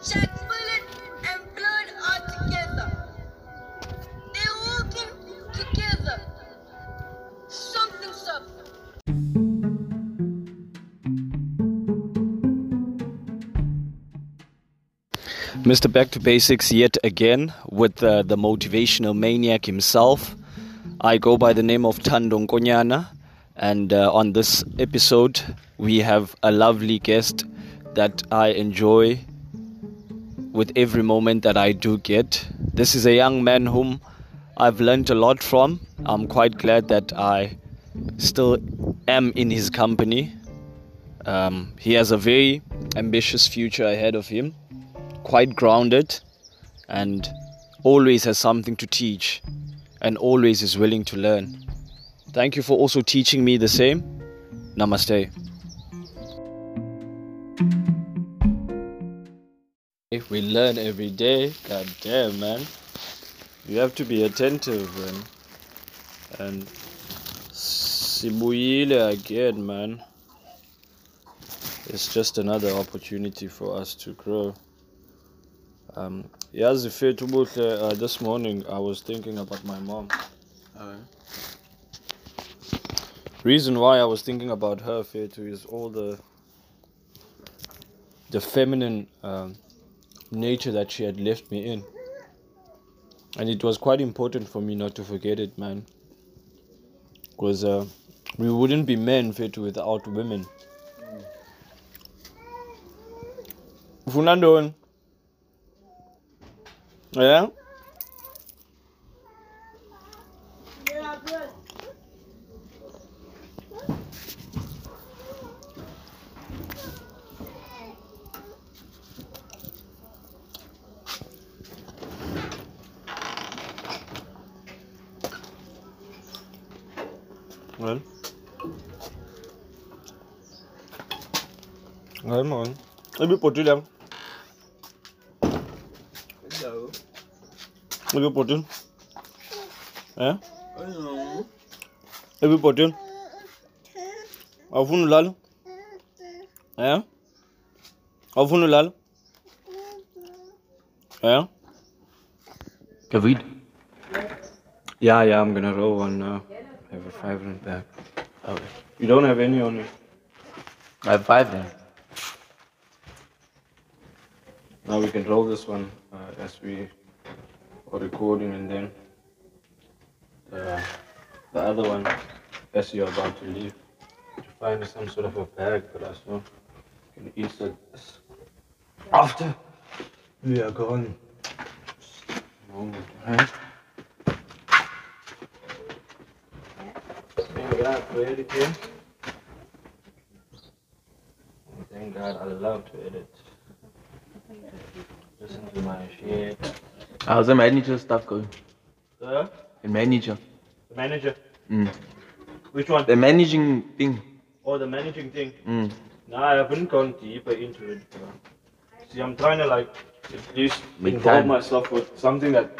Bullet and Blood are together. They're walking together. Something's up. Mr. Back to Basics yet again with uh, the motivational maniac himself. I go by the name of Thando Nkonyana, and uh, on this episode, we have a lovely guest that I enjoy with every moment that I do get. This is a young man whom I've learned a lot from. I'm quite glad that I still am in his company. Um, he has a very ambitious future ahead of him quite grounded and always has something to teach and always is willing to learn. Thank you for also teaching me the same. Namaste. If we learn every day, god damn man. You have to be attentive man. And Sibuyile again man. It's just another opportunity for us to grow. Um, yazi fethu buhle uh, this morning I was thinking about my mom. Reason why I was thinking about her fethu is all the the feminine um, nature that she had left me in. And it was quite important for me not to forget it, man. Because uh, we wouldn't be men fit without women. Ufuna ntoni? Yeah? Ngai mon. Ibi potile. Hello. Ibi potile. Eh? Hello. Ibi potile. Awufuna ulala? Eh? Awufuna ulala? Eh? David? Yeah, yeah, I'm gonna roll one now. I have a five in back. Okay. You don't have any on you? I have five then. Now we can roll this one uh, as we are recording and then the, the other one as you're about to leave. To find some sort of a bag for us, no? Can eat this after we are gone. Thank God for editing. Thank God I love to edit. Listen to my shit. How's the manager stuff going? The The manager. The manager. Mm. Which one? The managing thing. Oh, the managing thing. Mm. No, I haven't gone deeper into it. bro. See, I'm trying to like at least Big involve time. myself with something that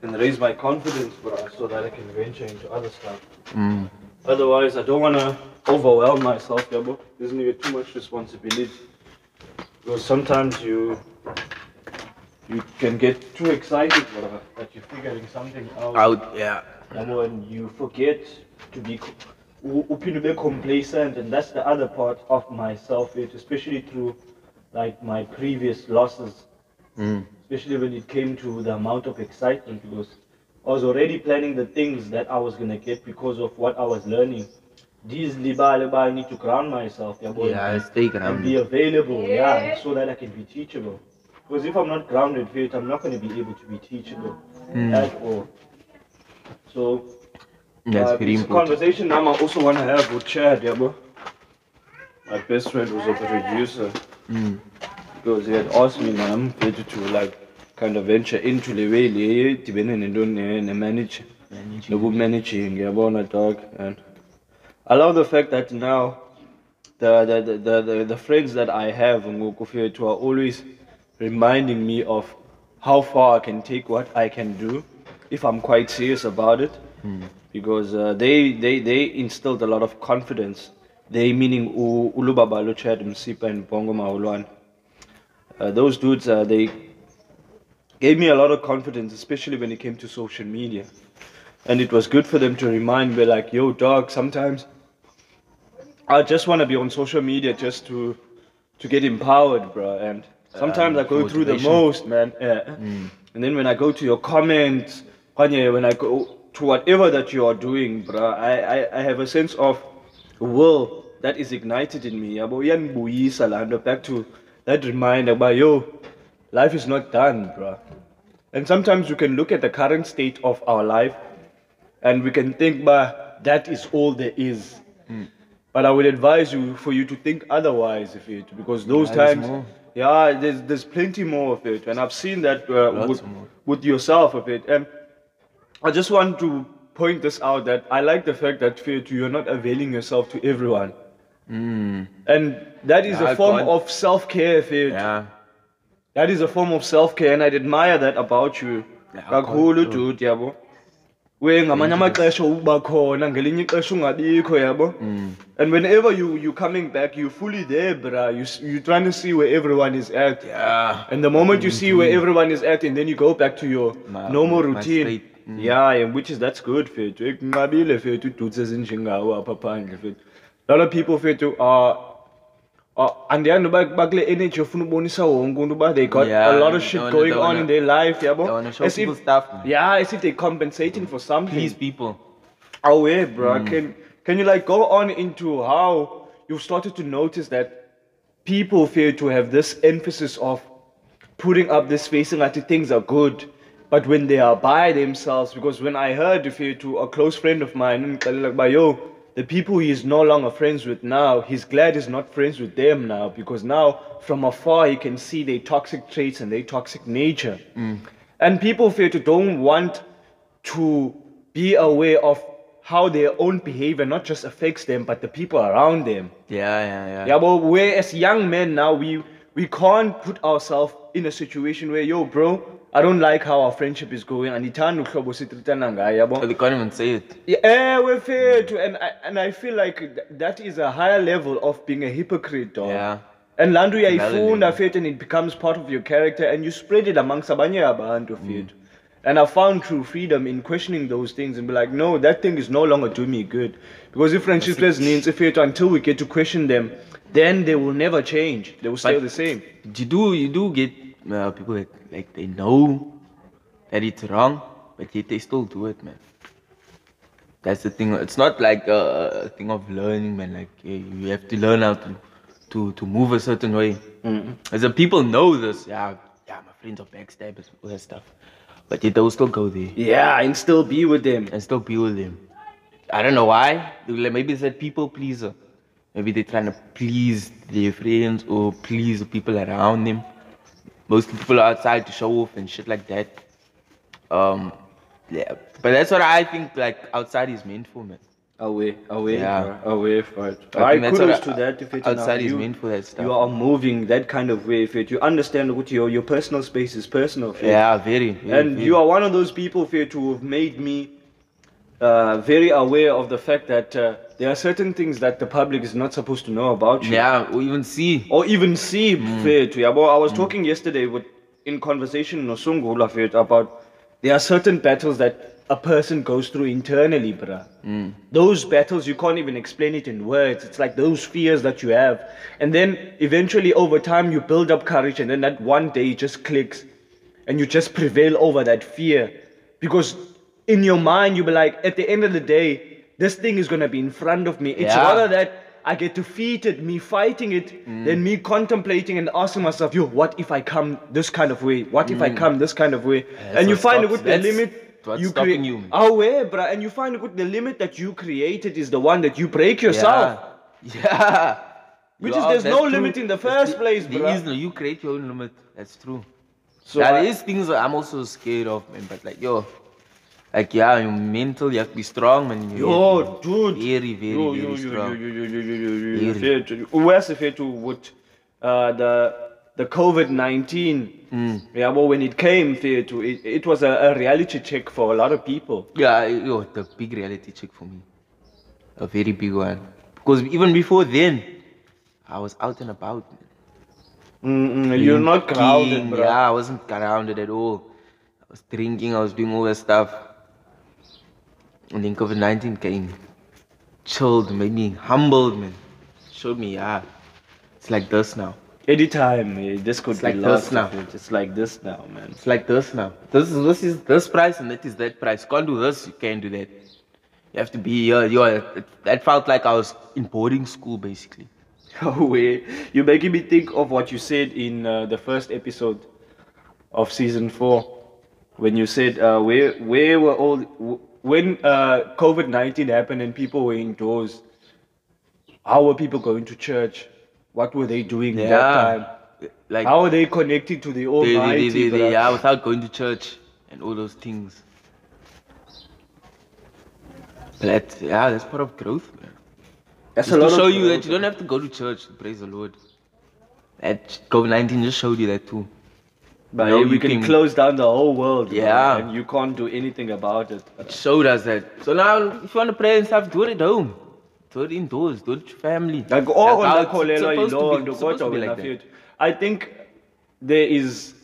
can raise my confidence, bro, so that I can venture into other stuff. Mm. Otherwise, I don't want to overwhelm myself, yeah, bro. Too much responsibility? Because sometimes you you can get too excited, bro, that you're figuring something out. Out, yeah. And and you forget to be co- u- uphinde complacent and that's the other part of myself it especially through like my previous losses Mm. especially when it came to the amount of excitement because I was already planning the things that I was gonna get because of what I was learning these liba liba, I need to ground myself yabo, Yeah, stay grounded. And be grounded. available yeah so that I can be teachable because if I'm not grounded fit I'm not going to be able to be teachable Mm. at all so That's uh, very it's a important. conversation now I also want to have with Chad, yeah, bro. My best friend was a producer Mm. because he had asked me now to, to like kind of venture into the way le dibene nento ne ne manage Managing. nobu managing yabona dog and I love the fact that now the the, the, the, the, the friends that I have ngoku fethu are always reminding me of how far I can take what I can do if I'm quite serious about it because uh, they, they they instilled a lot of confidence they meaning u- ulubaba lo Chad Msipa and Bongo Maulwane uh, those dudes, uh, they gave me a lot of confidence, especially when it came to social media. And it was good for them to remind me, like, yo, dog, sometimes I just want to be on social media just to to get empowered, bro. And sometimes I go through the most, man. Yeah. Mm. And then when I go to your comments, Kanye, when I go to whatever that you are doing, bro, I, I, I have a sense of will that is ignited in me. Yabo, iyanibuyisa laa nto Back to that reminder, but yo, life is not done, bro. And sometimes we can look at the current state of our life and we can think, but that is all there is. But I would advise you for you to think otherwise if it because those Yeah, times. Yeah, there's there's plenty more of it, and I've seen that uh, with, more. with yourself of it. And I just want to point this out that I like the fact that you're not availing yourself to everyone, and that is Yeah, a form of self care. Yeah. That is a form of self-care and I admire that about you. Yeah, Kakhulu dude yabo. We ngamanye amaxesha uba khona ngelinye ixesha ungabikho yabo. Mm. And whenever you you coming back you fully there bruh. You you trying to see where everyone is at. Yeah. And the moment you see where everyone is at and then you go back to your normal routine. Mm. Yeah, and which is that's good fethu. Ekunqabile fethu dudes ezinjengawe apha phandle fethu. A lot of people fethu are are andiyandi uba bakule energy ofuna ubonisa wonke umntu uba they got Yeah, a lot of they shit wanna- going on in their life, they wanna show As if, stuff. Yeah, as if they're compensating for something. Please, people. Oh yeah, bro. Mm. Can can you like go on into how you've started to notice that people fear to have this emphasis of putting up this facing like things are good, but when they are by themselves, because when I heard fear to a close friend of mine, like yo, the people he is no longer friends with now, he's glad he's not friends with them now because now from afar he can see their toxic traits and their toxic nature. Mm. And people fear to don't want to be aware of how their own behavior not just affects them but the people around them. Yeah, yeah, yeah. Yeah, but we as young men now we we can't put ourselves in a situation where yo bro, I don't like how our friendship is going and ithandwa uhlobo sitreatana ngayo yabo. They can't even say it. Yeah, eh, fair to and I and I feel like th- that is a higher level of being a hypocrite dog. Yeah. And laa nto uyayifunda fit and it becomes part of your character and you spread it amongst abanye abantu mm. fit. And I found true freedom in questioning those things and be like, no, that thing is no longer doing me good. Because if friendships needs if it until we get to question them, then they will never change. They will stay But- the same. You do, you do get uh, people that like they know that it's wrong, but yet they still do it, man. That's the thing. It's not like a, a thing of learning, man. Like you have to learn how to to, to move a certain way. As the people know this, yeah, yeah, my friends are backstabbers, all that stuff. But yet they will still go there Yeah, and still be with them. and still be with them. I don't know why. Maybe it's a people pleaser. Maybe they're trying to please their friends or please the people around them. Most people are outside to show off and shit like that. Um, yeah, but that's what I think. Like outside is meant for, man. Away, away, Yeah. bro, away for it. I I think that's kudos to I- that. If it outside is you, meant for that stuff. You are moving that kind of way. If it, you understand what your your personal space is personal. Fit. Yeah, very. very and very. you are one of those people Fit, who have made me uh, very aware of the fact that uh, there are certain things that the public is not supposed to know about you Yeah, or even see. or even see Mm. Yeah, but I was talking yesterday with in conversation no Sungula Fit about there are certain battles that a person goes through internally, bruh. Mm. Those battles you can't even explain it in words. It's like those fears that you have, and then eventually over time you build up courage, and then that one day it just clicks, and you just prevail over that fear, because in your mind you'll be like, at the end of the day, this thing is gonna be in front of me. It's Yeah. rather that I get defeated, me fighting it, Mm. than me contemplating and asking myself, yo, what if I come this kind of way? What Mm. if I come this kind of way? That's and you find stops- with the limit what's you stopping create. you. Oh, yeah, bruh. And you find with the limit that you created is the one that you break yourself. Yeah. yeah. Which You is are- there's no limit in the That's first place, There bruh. is no. You create your own limit. That's true. So yeah, I- there is things that I'm also scared of, man. But like, yo, like yeah, you have to be strong, man. You Yo, dude. Very, very, yo, very yo, yo, strong. yo, yo, yo, yo, yo, yo, yo, Very. Fethu. Where's if it with uh, the the COVID nineteen? Mm. Yeah, well, when it came, Fethu, it, it was a, a reality check for a lot of people. Yeah, yo, the big reality check for me. A very big one. Because even before then, I was out and about. Mm-mm, you're not grounded, bro. Yeah, I wasn't grounded at all. I was drinking, I was doing all that stuff. And then COVID 19 came. Chilled, made me humbled, man. Showed me, yeah. It's like this now. Anytime, eh, this could It's be like this now. it. It's like this now, man. It's like this now. This is this is this price and that is that price. Can't do this, you can't do that. You have to be here. You're, that felt like I was in boarding school basically. Oh, way. You're making me think of what you said in uh, the first episode of season four, when you said uh, where where were all when uh, COVID nineteen happened and people were indoors. How were people going to church? What were they doing that time? Like How are they connecting to the they, they, they, they, yeah, without going to church and all those things. That yeah, that's part of growth, man. That's Just a lot to show you growth. that you don't have to go to church praise the Lord. That COVID nineteen just showed you that too. But You we can can- close down the whole world. Yeah. and you can't do anything about it. It showed us that. So now, if you want to pray and stuff, do it at home. Do it indoors. Do it with your family. Like oh, That's all how the it's supposed to be- yiloo nto supposed to be like that. I think there is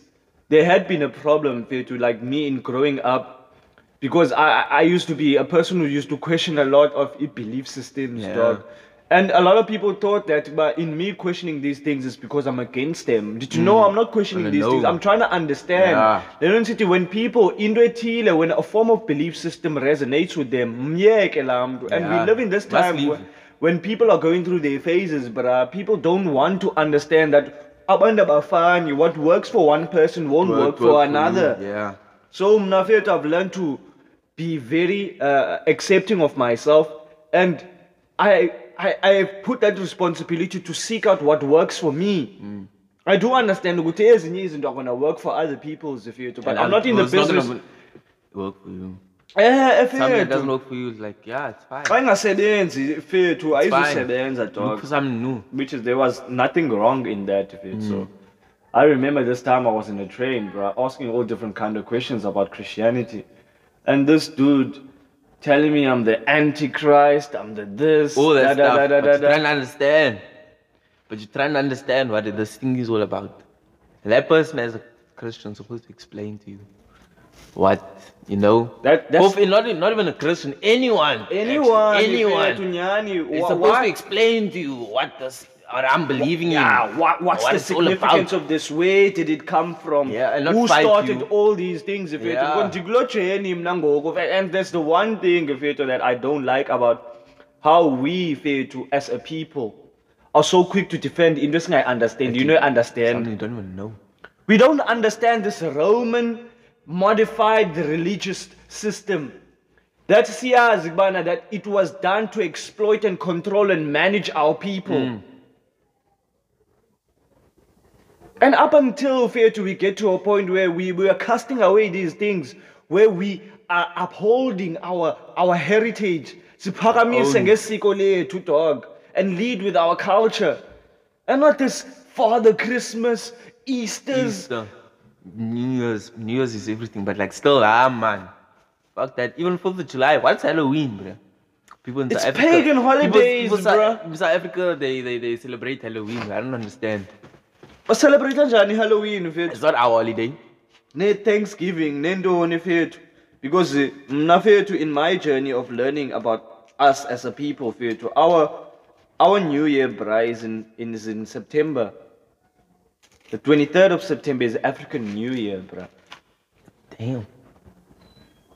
there had been a problem to like me in growing up because I I used to be a person who used to question a lot of belief systems Yeah. dog and a lot of people thought that but in me questioning these things is because I'm against them did you know I'm not questioning these things. I'm trying to understand Yeah. they don't see when people into ethile when a form of belief system resonates with them laa and we live in this time where, when people are going through their phases, but uh, people don't want to understand that what works for one person won't work, Work- for work another. you. Yeah. So I've learned to be very uh, accepting of myself, and I, I I have put that responsibility to seek out what works for me. Mm. I do understand ukuthi ezinye izinto gonna work for other people's Zefetu, but And I'm not in the not business. Work for you. Eh, Something that doesn't work for you is like, yeah, it's fine. Xa ingasebenzi fethu It's fine. ayizusebenza dog. Look for something new. which is there was nothing wrong in that. Mm. So I remember this time I was in a train, bro, asking all different kind of questions about Christianity, and this dude telling me I'm the Antichrist, I'm the this, All that da, stuff. da, da, but you're trying to understand. But you're trying to understand what this thing is all about. And that person, as a Christian, is supposed to explain to you what you know. That- that's- Of- not, not even a Christian, anyone. Anyone, actually, anyone. anyone, is supposed to explain to you what this, what I'm believing Yeah, in. what, what's what the it's all about. significance of this? Where did it come from? Yeah, Who started you. all these things? If Yeah. and that's the one thing if that I don't like about how we to as a people are so quick to defend interesting I understand. You know, understand. Something you don't even know. We don't understand this Roman modified religious system. That siyazi kubana that it was done to exploit and control and manage our people. Mm. And up until Fetu, we get to a point where we, we are casting away these things, where we are upholding our, our heritage. Siphakamise ngesiko lethu, dog, and lead with our culture. And not this Father Christmas, Easter's. Easter, New Year's, New Year's is everything, but like still, ah man, fuck that. Even Fourth of July, what's Halloween, bro? People in It's South Africa, pagan holidays, people, people, bruh. South, South Africa, they, they they celebrate Halloween. I don't understand. Basicelebrate njani Halloween It's not our holiday. Ne Thanksgiving, nentoni mfethu? Because mna mfethu in my journey of learning about us as a people mfethu, our our new year bra is in, in is in September. The 23rd of September is African New Year, bra. Damn.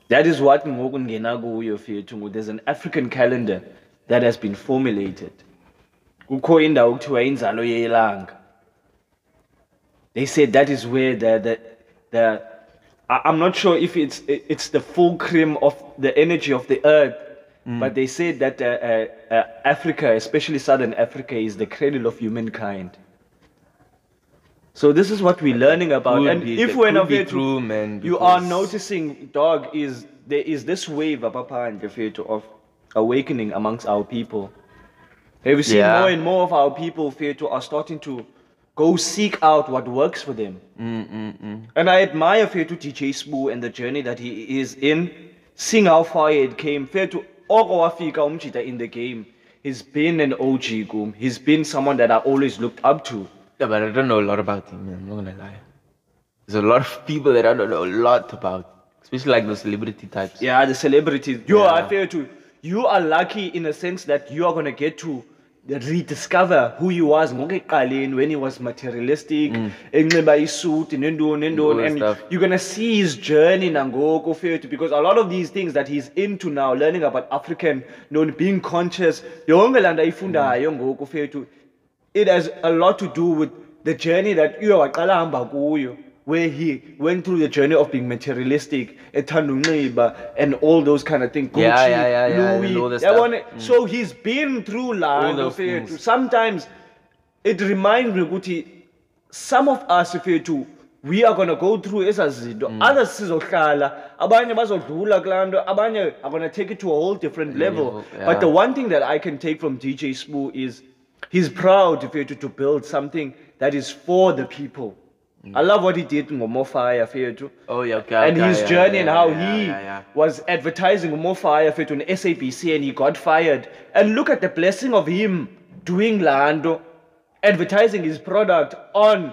That is what ngoku ngena kuyo mfethu. There's an African calendar that has been formulated. Kukho indawo kuthiwa inzalo yelanga. They said that is where the the the I- I'm not sure if it's it's the full cream of the energy of the earth, but they said that uh, uh, uh, Africa, especially Southern Africa, is the cradle of humankind. So this is what we're learning about, and be- if we're not true, man, you are noticing, dog, is there is this wave Papa and apaphandle of awakening amongst our people. Have you seen Yeah. more and more of our people Fetu, are starting to go seek out what works for them? Mm, mm, mm. And I admire Fetu DJ Sbu and the journey that he is in, seeing how far it came. Fetu Ogowafika Umchita in the game. He's been an OG Goom. He's been someone that I always looked up to. Yeah, but I don't know a lot about him, man. I'm not gonna lie. There's a lot of people that I don't know a lot about. Especially like the celebrity types. Yeah, the celebrities. You Yeah. are fair to. You are lucky in a sense that you are gonna get to rediscover who he was when he was materialistic enxiba isuit Mm. Nentoni that and stuff. you're gonna see his journey nangoku fethu because a lot of these things that he's into now learning about african ntoni being conscious yonke laa nto ayifundayo ngoku fethu it has a lot to do with the journey that uye waqala hamba kuyo where he went through the journey of being materialistic and all those kind of things Yeah, Gucci, yeah, yeah, yeah, Louis, all yabona? stuff. Mm. so he's been through laa All those things. sometimes it reminds me ukuthi some of us fethu we are gonna go through ezaa zinto Mm. others sizohlala abanye bazodlula kulaa nto abanye are gonna take it to a whole different level Level, but the one thing that i can take from dj sbu is he's proud if fethu to build something that is for the people i love what he did ngoMofaya fethu Oh yeah, okay. and okay, his yeah, journey yeah, and how yeah, he was advertising fire fit on SABC and he got fired. And look at the blessing of him doing Lando, advertising his product on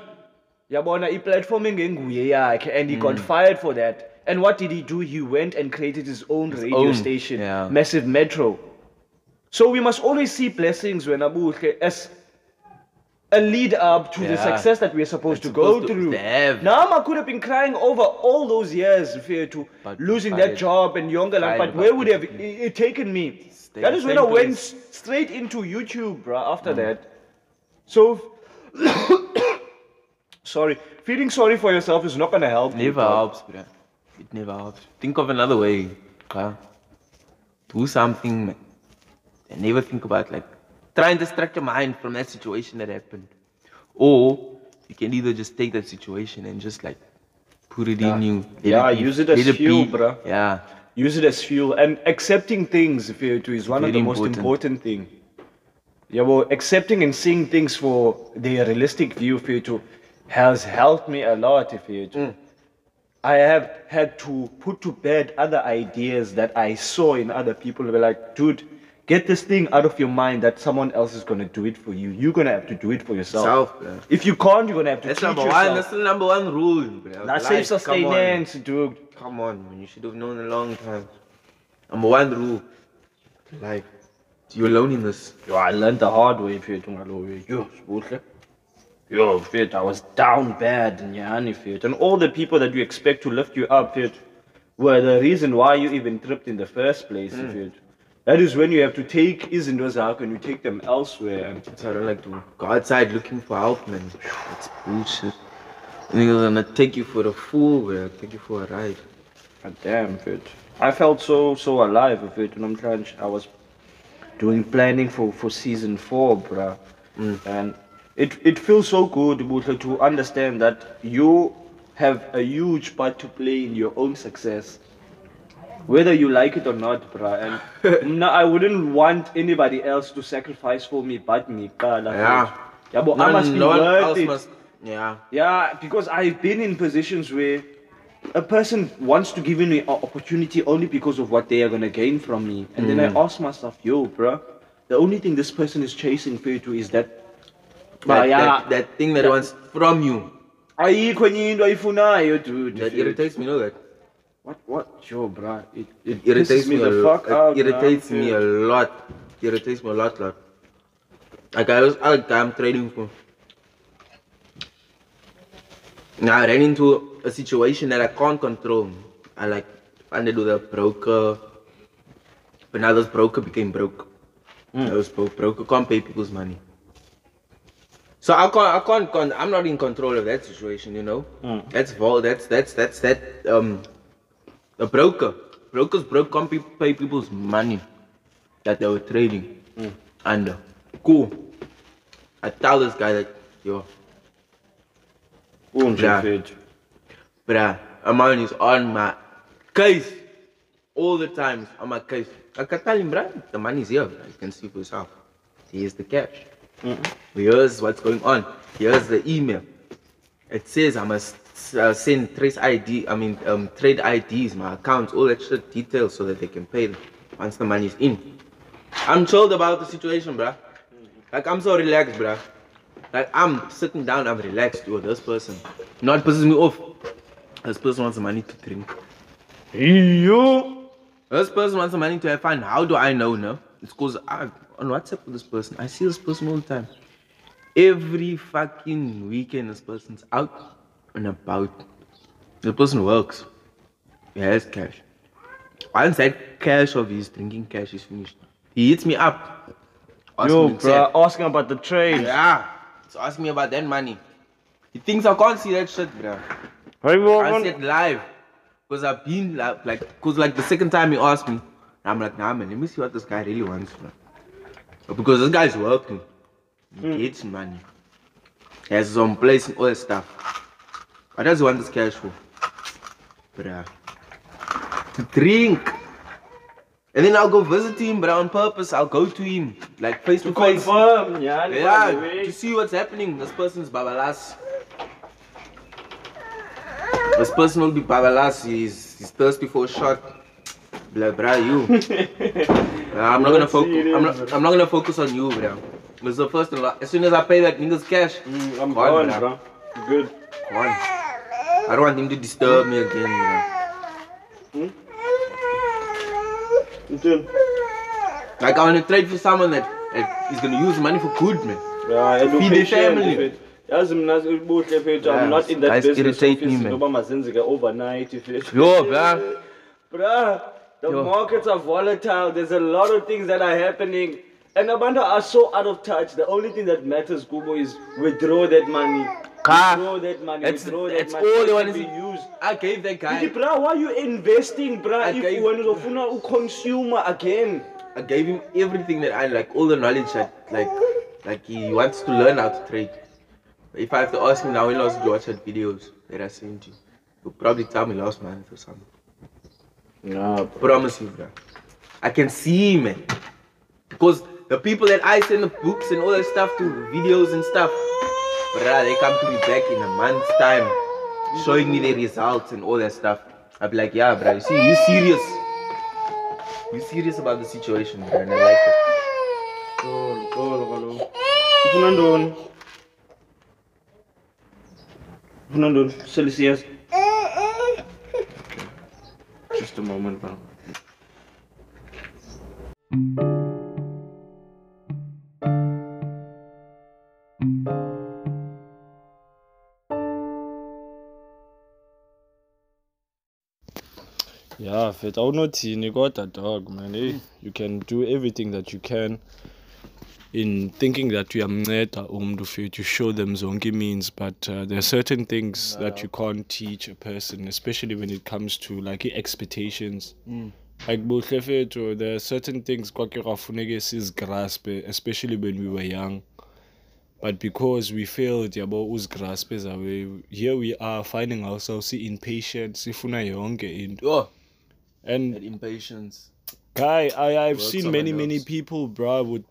Yabona i platforming and he Mm. got fired for that. And what did he do? He went and created his own radio own, station. Massive Metro. So we must always see blessings when Abuhle as a lead up to the success that we're supposed It's to go supposed to through. have. Nama could have been crying over all those years fear to But losing that job and younger life, but where would have it, it taken me? Stay that is when I went place. straight into YouTube, bruh, after hmm. that. So sorry. Feeling sorry for yourself is not gonna help. you, Never bruh. helps, bro. It never helps. Think of another way. bruh. Do something, man. And never think about like try and distract your mind from that situation that happened. Or you can either just take that situation and just like put it in you. Yeah, be- use it as fuel, be. bruh. Yeah. Use it as fuel and accepting things if you to is one of the Very most important. important thing. Yeah, well, accepting and seeing things for their realistic view for you to has helped me a lot if you to. Mm. I have had to put to bed other ideas that I saw in other people. Were like, dude, get this thing out of your mind that someone else is gonna do it for you. You're gonna have to do it for yourself. Self, bruh. If you can't, you're gonna have to That's number yourself. one. That's the number one rule. Bro. That's Life, self-sustenance, dude. Come on. Come on, man. You should have known a long time. Number one rule. Life. You're alone in. Yo, I learned the hard way way. Yo, sibuhle. Yo, mfethu, eh? I was down bad nyani mfethu. And all the people that you expect to lift you up mfethu were the reason why you even tripped in the first place hmm. mfethu. That is when you have to take izinto zakho and you take them elsewhere. And So I don't like to go outside looking for help, man. That's bullshit. Niggas gonna take you for a fool, bro. Take you for a ride. God damn mfethu. I felt so so alive mfethu namhlanje. I'm trying. I was doing planning for for season 4 bruh. Mm. and it it feels so good Buhle, to understand that you have a huge part to play in your own success whether you like it or not bruh. and no, i wouldn't want anybody else to sacrifice for me but me qala, Yeah. mfethu. Yabo, No, I must be no worth it. must. Yeah. Yeah, because I've been in positions where a person wants to give me an opportunity only because of what they are gonna gain from me, and then I Mm. ask myself, "Yo, bruh, the only thing this person is chasing for you to is that." That, But yeah, that, that thing that wants from you. ayikho enye into ayifunayo, dude. That irritates me, you know that? What? What? Yo, bruh, it, It irritates me, the a fuck lot. out. It irritates man, me a lot. It irritates me a lot, lot. Like I was, like I'm trading for. Now I ran into a situation that I can't control. I like funded with a broker, but now this broker became broke. I Those bro- broker can't pay people's money. So I can't, I can't, con- I'm not in control of that situation, you know. Hmm. That's vol, that's that's that's that um, a broker. Brokers broke can't pe- pay people's money that they were trading mm. under. Cool. I tell this guy that yo, mfethu. bruh, Amon is on my case all the time. On my case. I tell him, bruh, the money's here. bruh. You can see for yourself. Here's the cash. Mm-hmm. Here's what's going on. Here's the email. It says I must uh, send trace ID. I mean, um, trade IDs, my accounts, all shit details so that they can pay them once the money's in. I'm chilled about the situation, bruh. Like I'm so relaxed, bruh. Like I'm sitting down, I'm relaxed. Yo, this person. What pisses me off? This person wants the money to drink. You. This person wants the money to have fun. How do I know? No, it's because I on WhatsApp with this person. I see this person all the time. Every fucking weekend, this person's out and about. The person works. He has cash. Once that cash of his drinking cash is finished, he hits me up. Yo, bro, asking about the trade. Yeah. So ask me about that money. He thinks I can't see that shit, bro. Hey, I said live. Because I've been like, like, cause like the second time he asked me, I'm like, nah man, let me see what this guy really wants, bro. Because this guy's working. He hmm. gets money. He has his own place and all that stuff. Does he want this cash for? Bruh. To drink. And then I'll go visit him, but on purpose, I'll go to him, like face to face. Confirm, yeah. Yeah, to see what's happening. This person's babalas. This person will be babalas. He's, he's thirsty for a shot. Blah, blah, you. Nah, I'm not gonna focus. I'm not, I'm not gonna focus on you, bro. Is the first and last. As soon as I pay that nigga's cash, Mm, I'm Gone, gone, bro. Good. one. I don't want him to disturb me again, bro. Hmm? Like I wanna trade for someone that, that is gonna use money for good, man. Yeah, Feed the family. yazi mina ubuhle fethu Yeah, i'm not in that guys business irritate me, office man. ngoba mazenzeke overnight fethu Yo, bruh. bruh the Yo. markets are volatile there's a lot of things that are happening and abantu are so out of touch the only thing that matters kubo is withdraw that money Ka. withdraw that money That's- withdraw that that's money all they It wanna can used I gave that guy. Ngithi, bruh why you investing bruh I if gave- wena uzofuna uconsumer again I gave him everything that I like, all the knowledge that like like he wants to learn how to trade. If I have to ask him now, when last did you watch that videos that I sent you? He'll probably tell me last month or something. yeah Promise you, bro. I can see, man. Because the people that I send the books and all that stuff to, videos and stuff, bruh, they come to me back in a month's time, showing me their results and all that stuff. I'll be like, yeah, bro, you see, you serious. You serious about the situation, bro, and I like it. Just a moment, bro. Yeah, fit awunothini kodwa dog man hey hm. you can do everything that you can in thinking that uyamnceda umuntu fit you show them zonke means but uh, there are certain things that you can't teach a person especially when it comes to like expectations. Hm. Like buhle eh, fethu there are certain things kwake kwafuneke sizigraspe eh, especially when we were young. But because we failed yabo uzigraspe eh, zawe here we are finding ourselves impatient sifuna yonke into Oh, and impatience. Guy, I, I've seen many, my many people, bro, with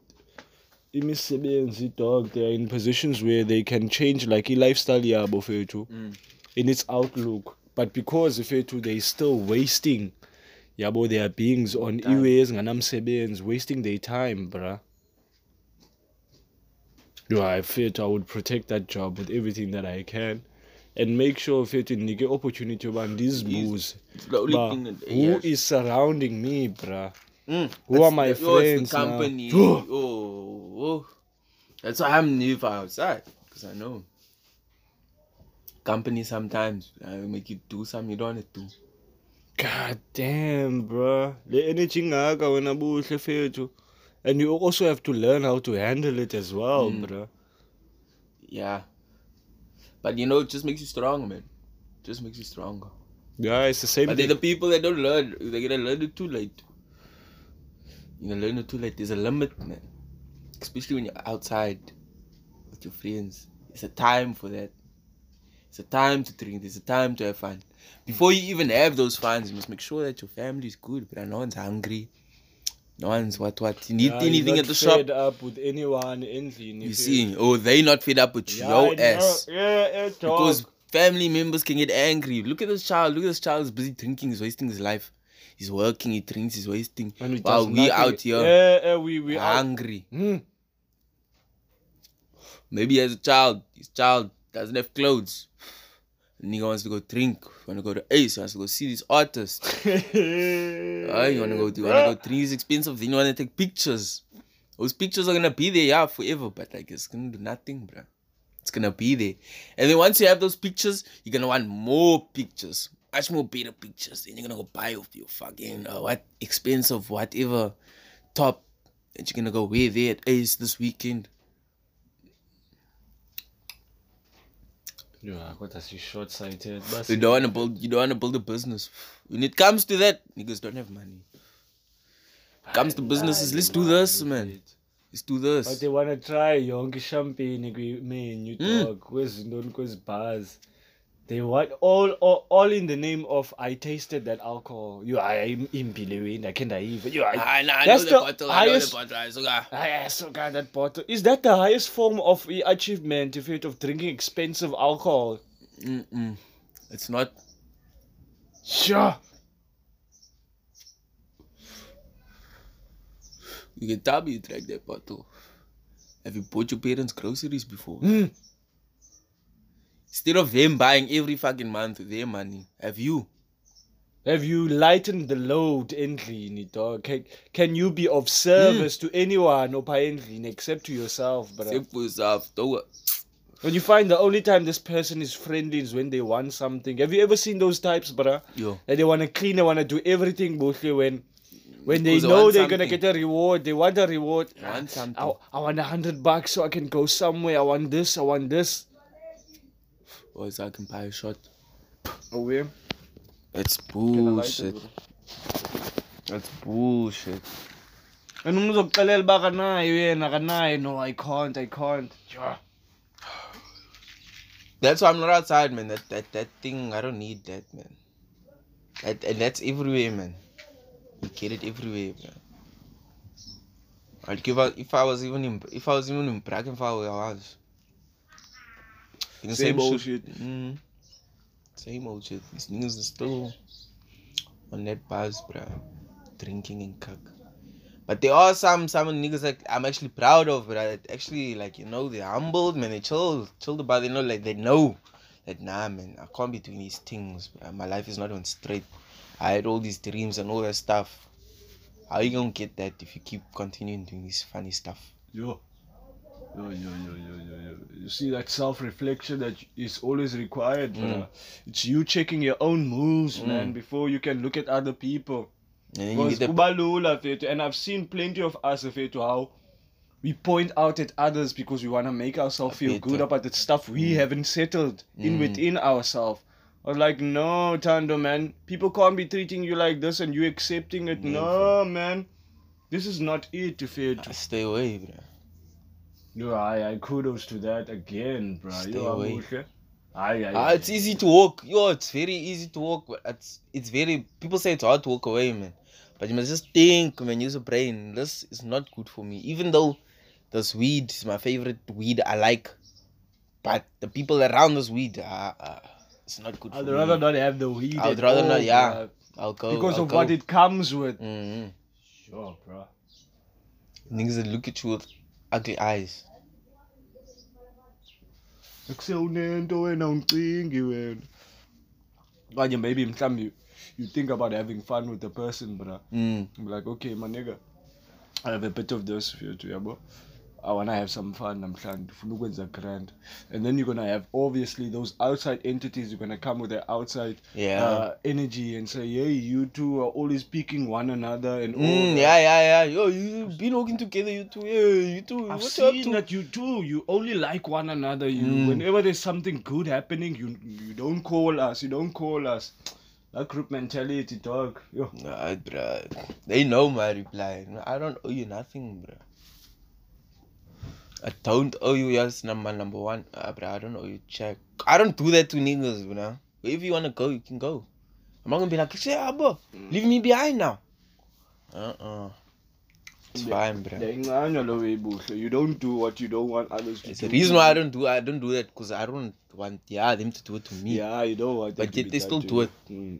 imisebenzi dog. They're in positions where they can change like a lifestyle yabo fethu mm. in its outlook. But because fethu they still wasting yabo their beings on iways nganamsebenzi, wasting their time, bruh. Yo, I felt I would protect that job with everything that I can. And make sure fethu nike opportunity about these moves. It's the only But thing that who is surrounding me, bruh? Mm, Who are my friends company. oh, oh. That's why I'm never outside. Because I know. Company sometimes uh, make you do something you don't want to do. God damn, bruh. The energy ngaka wena buhle fethu. And you also have to learn how to handle it as well, Mm. bruh. Yeah. But you know, it just makes you stronger, man. just makes you stronger. Yeah, it's the same But they're the people that don't learn. They're gonna learn it too late. You know, learn it too late. There's a limit, man. Especially when you're outside with your friends. It's a time for that. It's a time to drink. There's a time to have fun. Before you even have those funds, you must make sure that your family is good. But no one's hungry. No one's what what. You need Yeah, anything at the shop. fed up with anyone endlini. You see, oh, they not fed up with Yeah, your ass. Yeah, yeah. Because family members can get angry. Look at this child. Look at this child is busy drinking. He's wasting his life. He's working. He drinks. He's wasting. And While we nothing- out here Yeah, yeah, we we out. hungry. Hmm. Maybe as a child, his child doesn't have clothes. Nigga wants to go drink, wanna go to Ace, wants to go see this artist. Ah, you wanna go to wanna go drink is expensive, then you wanna take pictures. Those pictures are gonna be there, yeah, forever, but like it's gonna do nothing, bruh. It's gonna be there. And then once you have those pictures, you're gonna want more pictures, much more better pictures. Then you're gonna go buy off your fucking uh, what expensive whatever top that you're gonna go wear there at Ace this weekend. Yeah, what is you short sighted? You don't wanna build you don't wanna build a business. When it comes to that, niggas don't have money. Comes to businesses, let's do this, man. Let's do this. But they wanna try yonke champagne kwi-menu Mm. dog kwezintoni kwezibars. They want all, all all in the name of I tasted that alcohol. You I impile wena khe ndayiva. You I nah, I That's know the the bottle, I know the highest- bottle. I sugar. I got that bottle. Is that the highest form of i- achievement if it of drinking expensive alcohol? Mm-mm. It's not. Sure. You can tell me you drank that bottle. Have you bought your parents groceries before? Mm. Instead of them buying every fucking month with their money, have you? Have you lightened the load endlini dog? Can, can you be of service hmm. to anyone opha endlini except to yourself, bro? Save for yourself. Don't When you find the only time this person is friendly is when they want something. Have you ever seen those types, bruh? Yeah. That they want to clean, they want to do everything, mostly when when they know they're gonna get a reward. They want a reward. They want something. I, I want a hundred bucks so I can go somewhere. I want this. I want this. Or so I can buy a shot. Oh yeah. It's bullshit. That's bullshit. And umuntu uzokuxelela uba akanayo yena akanayo no I can't I can't Sure. That's why I'm not outside, man. That that that thing, I don't need that, man. That, and that's everywhere, man. You get it everywhere, man. I'd give out if I was even in if I was even in Brackenfell where I was. Know, Same old shit. Mm, same old shit. These niggas are still on that buzz, bruh. Drinking and cook. But there are some some niggas that I'm actually proud of, but that actually like you know they're humbled, man. They chill, chilled about. it, You know, like they know that nah, man, I can't be doing these things. bruh. My life is not on straight. I had all these dreams and all that stuff. How you gonna get that if you keep continuing doing this funny stuff? Yo. Yo, yo, yo, yo, yo, yo. You see that self-reflection that is always required, mm. bruh. It's you checking your own moves, mm. man, before you can look at other people. And you Because get the and I've seen plenty of us, fethu, how we point out at others because we want to make ourselves feel good about the stuff we mm. haven't settled in Mm. within ourselves. I was like, no, Thando, man. People can't be treating you like this and you accepting it. No, man. This is not it, fethu. stay away, bro. No, I, I kudos to that again, bro. Stay You away. Aye, aye. Ah, it's easy to walk. Yo, it's very easy to walk. But it's it's very. People say it's hard to walk away, man. But you must just think, man. Use your brain. This is not good for me. Even though this weed is my favorite weed, I like. But the people around this weed, uh, uh, it's not good I'd me. rather not have the weed. I would rather all, not. Yeah, bruh, I'll go. Because I'll of go. what it comes with. Mhm. Sure, bro. Niggas that look at you with ugly eyes. Akuseunento wena uncingi wena. Kanye maybe mhlawumbe you, you think about having fun with the person, bruh. Mm. Be like, okay, my nigga, I have a bit of this for you too, yabo. I wanna have some fun, namhlanje ndifuna ukwenza grand. And then you're gonna have obviously those outside entities you're gonna come with their outside Yeah. uh, energy and say, hey, you two are always picking one another and all Mm, yeah, yeah, yeah. Yo, you've been working together, you two. Yeah, you two. I've what seen to? that you two. You only like one another. You Mm. whenever there's something good happening, you you don't call us. You don't call us. That group mentality, dog. Yo. Nah, bruh. They know my reply. I don't owe you nothing, bruh. I don't owe you yes number number one. Uh, bruh, I don't owe you check. I don't do that to niggas, you know. If you wanna go, you can go. I'm not gonna be like, shit, bro, leave me behind now. Uh-uh. It's fine, bruh. Leyincane lo webuhle. You don't do what you don't want others to It's do. the reason why I don't do I don't do that because I don't want yeah them to do it to me. Yeah, you don't want. But yet they still do it. Mm.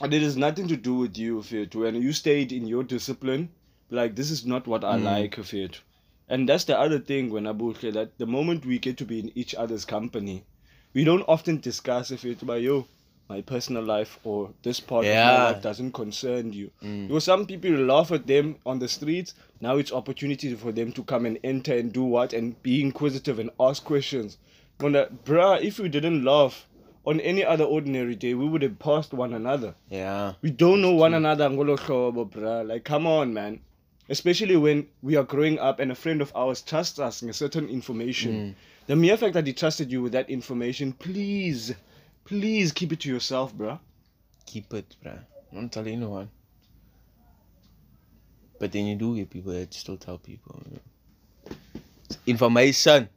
And it has nothing to do with you, Fit. When you stayed in your discipline, like this is not what I Mm. like, Fit. And that's the other thing when Abuhle that the moment we get to be in each other's company, we don't often discuss if it's by yo, my personal life or this part of my life doesn't concern you. Mm. Because some people laugh at them on the streets. Now it's opportunity for them to come and enter and do what and be inquisitive and ask questions. Wonder, bruh, if we didn't laugh on any other ordinary day, we would have passed one another. Yeah. We don't know one another, bruh. Like, come on, man. Especially when we are growing up and a friend of ours trusts us in a certain information. Mm. The mere fact that he trusted you with that information, please, please keep it to yourself, bruh. Keep it, bruh. Don't tell anyone. But then you do get people that still tell people. you know. Information.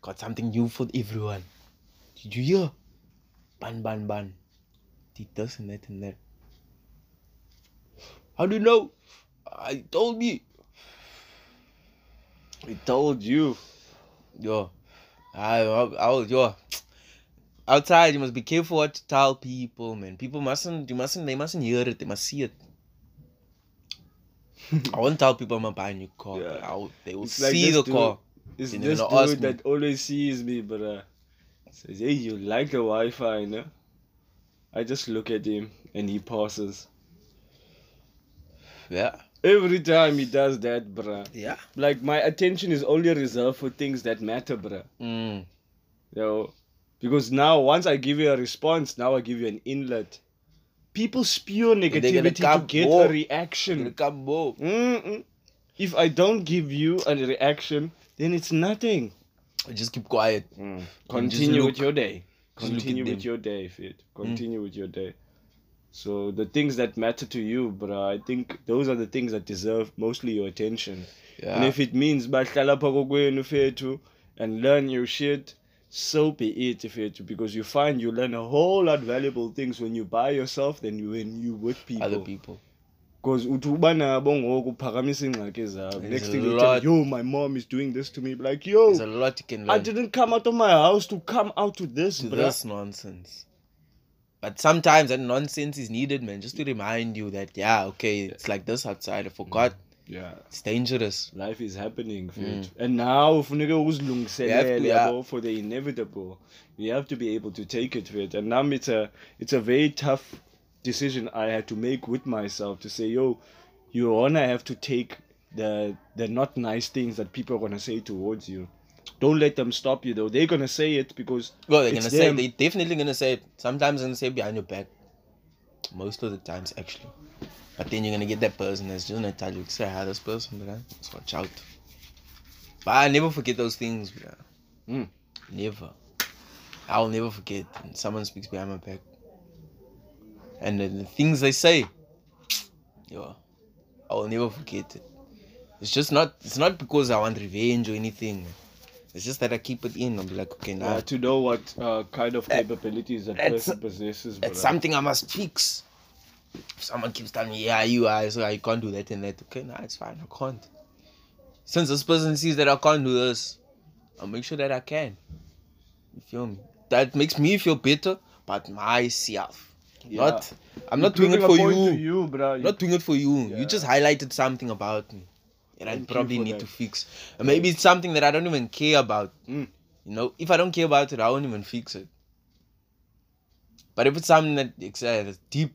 Got something new for everyone. Did you hear? Ban, ban, ban. Did this and that and that. How do you know? I told you. I told you. Yo, I, I, I was yo. Outside, you must be careful what to tell people, man. People mustn't, you mustn't, they mustn't hear it. They must see it. I won't tell people I'm buying a new car. Yeah. I'll, they will It's see this the dude. car. It's this dude that always sees me, bruh. Says, hey, you like the Wi Fi, no? I just look at him and he passes. Yeah, Every time he does that, bruh. yeah. Like, my attention is only reserved for things that matter, bruh. Mm. You know, because now once I give you a response, now I give you an inlet. People spew negativity to get more. a reaction. come more. Mm-mm. If I don't give you a reaction, then it's nothing. Just keep quiet. Continue with your day. Just look at Continue with them. Mm. your day, Fit. Continue with your day. So the things that matter to you, bro, I think those are the things that deserve mostly your attention. Yeah. And if it means bahlala phako kwenu fethu and learn your shit, so be it fethu. Because you find you learn a whole lot of valuable things when you by yourself than you when you with people. Other people. Because uthi uba nabo ngoku uphakamisa iingxaki zabo. Next a thing they tell lot- you, yo, my mom is doing this to me. Like, yo, There's a lot you can learn. I didn't come out of my house to come out to this, to bruh. this nonsense. But sometimes that nonsense is needed, man, just to remind you that yeah, okay, it's like this outside. I mm. forgot. Yeah. It's dangerous. Life is happening, fit. Mm. And now ufuneka You have uzilungiselele to, yeah. for the inevitable. You have to be able to take it, fit. And now it's a it's a very tough decision I had to make with myself to say, yo, you wanna have to take the the not nice things that people are gonna say towards you. Don't let them stop you though. They're gonna say it because Well, they're gonna say them. they definitely gonna say it. Sometimes they're gonna say behind your back. Most of the times, actually. But then you're gonna get that person that's just gonna tell you, say hi, this person, bro. Just watch out. But I never forget those things, bro. Mm. Never. I'll never forget when someone speaks behind my back. And the, the things they say, yeah, I will never forget it. It's just not. It's not because I want revenge or anything. It's just that I keep it in. I'm like, okay, now uh, to know what uh, kind of capabilities that person possesses. it's something I must fix. If someone keeps telling me, yeah, you are, so I can't do that and that. Okay, nah, it's fine. I can't. Since this person sees that I can't do this, I'll make sure that I can. You feel me? That makes me feel better about myself. Yeah. Not, I'm not doing it for a point to you. you. I'm not doing it for you. You just highlighted something about me. And I probably need that. to fix. Maybe it's something that I don't even care about. Mm. You know, if I don't care about it, I won't even fix it. But if it's something that it's, uh, that's deep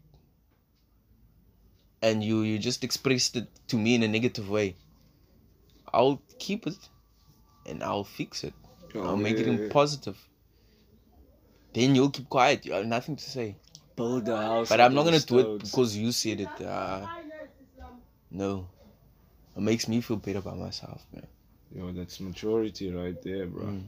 and you you just expressed it to me in a negative way, I'll keep it and I'll fix it. I'll make it in yeah. positive. Then you'll keep quiet. You have nothing to say. build a house. But I'm not gonna do it because you said it. Uh, no, it makes me feel better about myself, man. Yo, that's maturity right there, bro. Mm.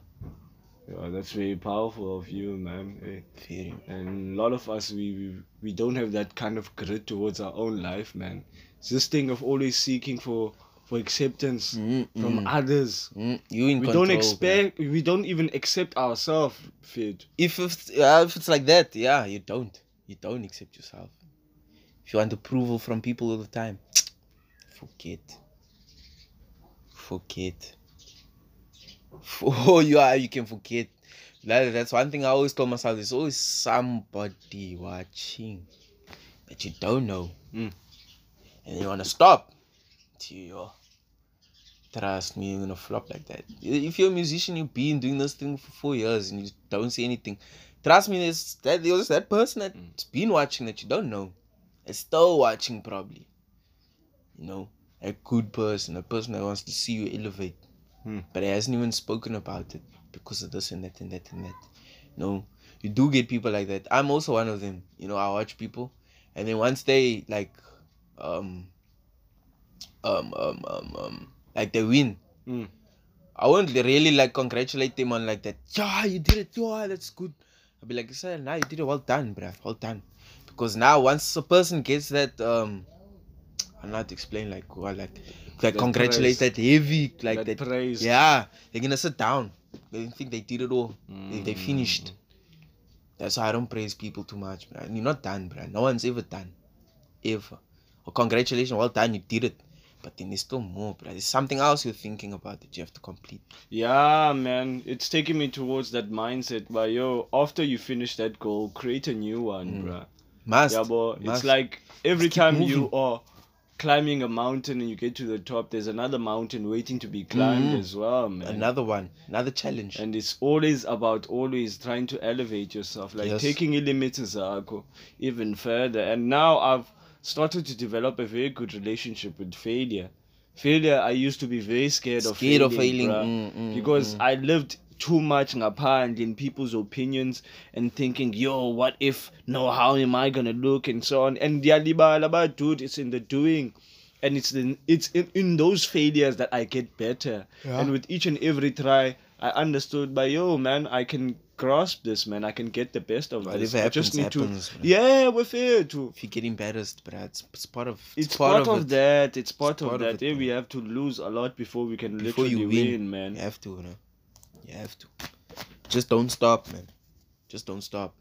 Yo, that's very powerful of you, man. Eh, Very. And a lot of us, we, we we don't have that kind of grit towards our own life, man. It's this thing of always seeking for for acceptance Mm, from mm, others. mm. You in We control. don't man. expect. We don't even accept ourselves, Fid. If it's, uh, if it's like that, yeah, you don't. You don't accept yourself. If you want approval from people all the time, forget. Forget. Oh, you are. You can forget. That, that's one thing I always told myself. There's always somebody watching that you don't know, Mm. and you want to stop. To your, Trust me, you're gonna flop like that. If you're a musician, you've been doing this thing for four years and you don't see anything. Trust me, there's that there's that person that's been watching that you don't know. Is still watching probably. You know, a good person, a person that wants to see you elevate. Hmm. But he hasn't even spoken about it because of this and that and that and that. No. You do get people like that. I'm also one of them. You know, I watch people and then once they like um um um um, um like they win Mm. i won't really like congratulate them on like that yeah you did it yeah that's good i'll be like sir now you did it well done bruh well done because now once a person gets that um i'm not explain like what like like That congratulate praise. heavy like That that, praise. yeah they're gonna sit down they think they did it all they, they mm. finished that's why I don't praise people too much, bruh. You're not done, bruh. No one's ever done. Ever. Or congratulations, well done, you did it. But then there's still more, bruh. There's something else you're thinking about that you have to complete. Yeah, man, it's taking me towards that mindset. But yo, after you finish that goal, create a new one, mm. bruh. Must. Yeah, but it's like every Keep time you are climbing a mountain and you get to the top, there's another mountain waiting to be climbed Mhm. as well, man. another one, another challenge. and it's always about always trying to elevate yourself like Yes. taking limits even further and now i've started to develop a very good relationship with failure failure i used to be very scared of Scared of failing, failing, mm, mm, because i lived too much ngaphandle in people's opinions and thinking yo what if no how am i gonna look and so on. And ndiyalibala but dude it's in the doing. And it's in it's in, in those failures that i get better. Yeah. and with each and every try i understood by yo man i can grasp this man. I can get the best of this. Whatever i just need happens, to happens, man. yeah with it to if you get embarrassed, bruh, it's, it's part of it's, part, of, it. that. It's part, of part of that. it, yeah, we have to lose a lot before we can Before literally you win, win, man. You have to, you know. You have to. Just don't stop, man. Just don't stop.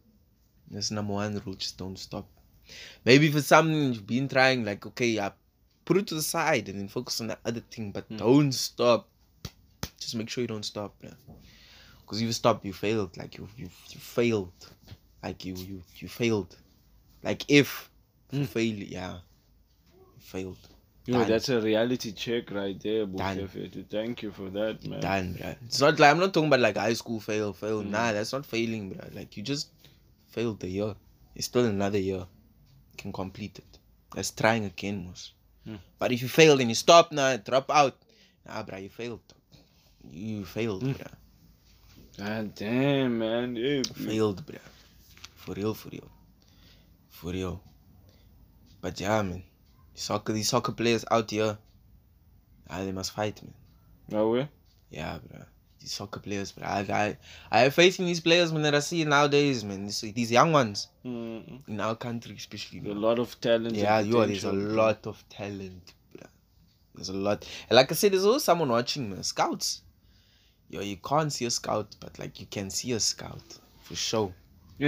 That's number one rule. Just don't stop. Maybe for something you've been trying, like okay, yeah, put it to the side and then focus on the other thing, but Hmm. don't stop. Just make sure you don't stop, man. Because if you stop, you failed. Like you, you, you failed. Like you, you, you failed. Like if you fail, yeah, you failed. Yo, Done. that's a reality check right there. Bukefetu. Thank you for that, man. done, bruh. It's not like I'm not talking about like high school fail, fail. Mm. Nah, that's not failing, bro. Like you just failed the year. It's still another year. You can complete it. That's trying again, Mos. Mm. But if you fail and you stop now, drop out. Nah, bro, you failed. You failed, Mm. bruh. God damn, man. Yeah, Failed, bro. For real, for real. For real. But yeah, man. Soccer, these soccer players out here, ah, they must fight, man. No way. Yeah, bro. These soccer players, bro. I, I, I have faith in these players, man, that I see nowadays, man. These, these young ones Mm, in our country, especially. a lot of talent. Yeah, you are. There's a lot of talent, bro. There's a lot. And like I said, there's always someone watching, man. Scouts. Yo, you can't see a scout, but like you can see a scout for sure.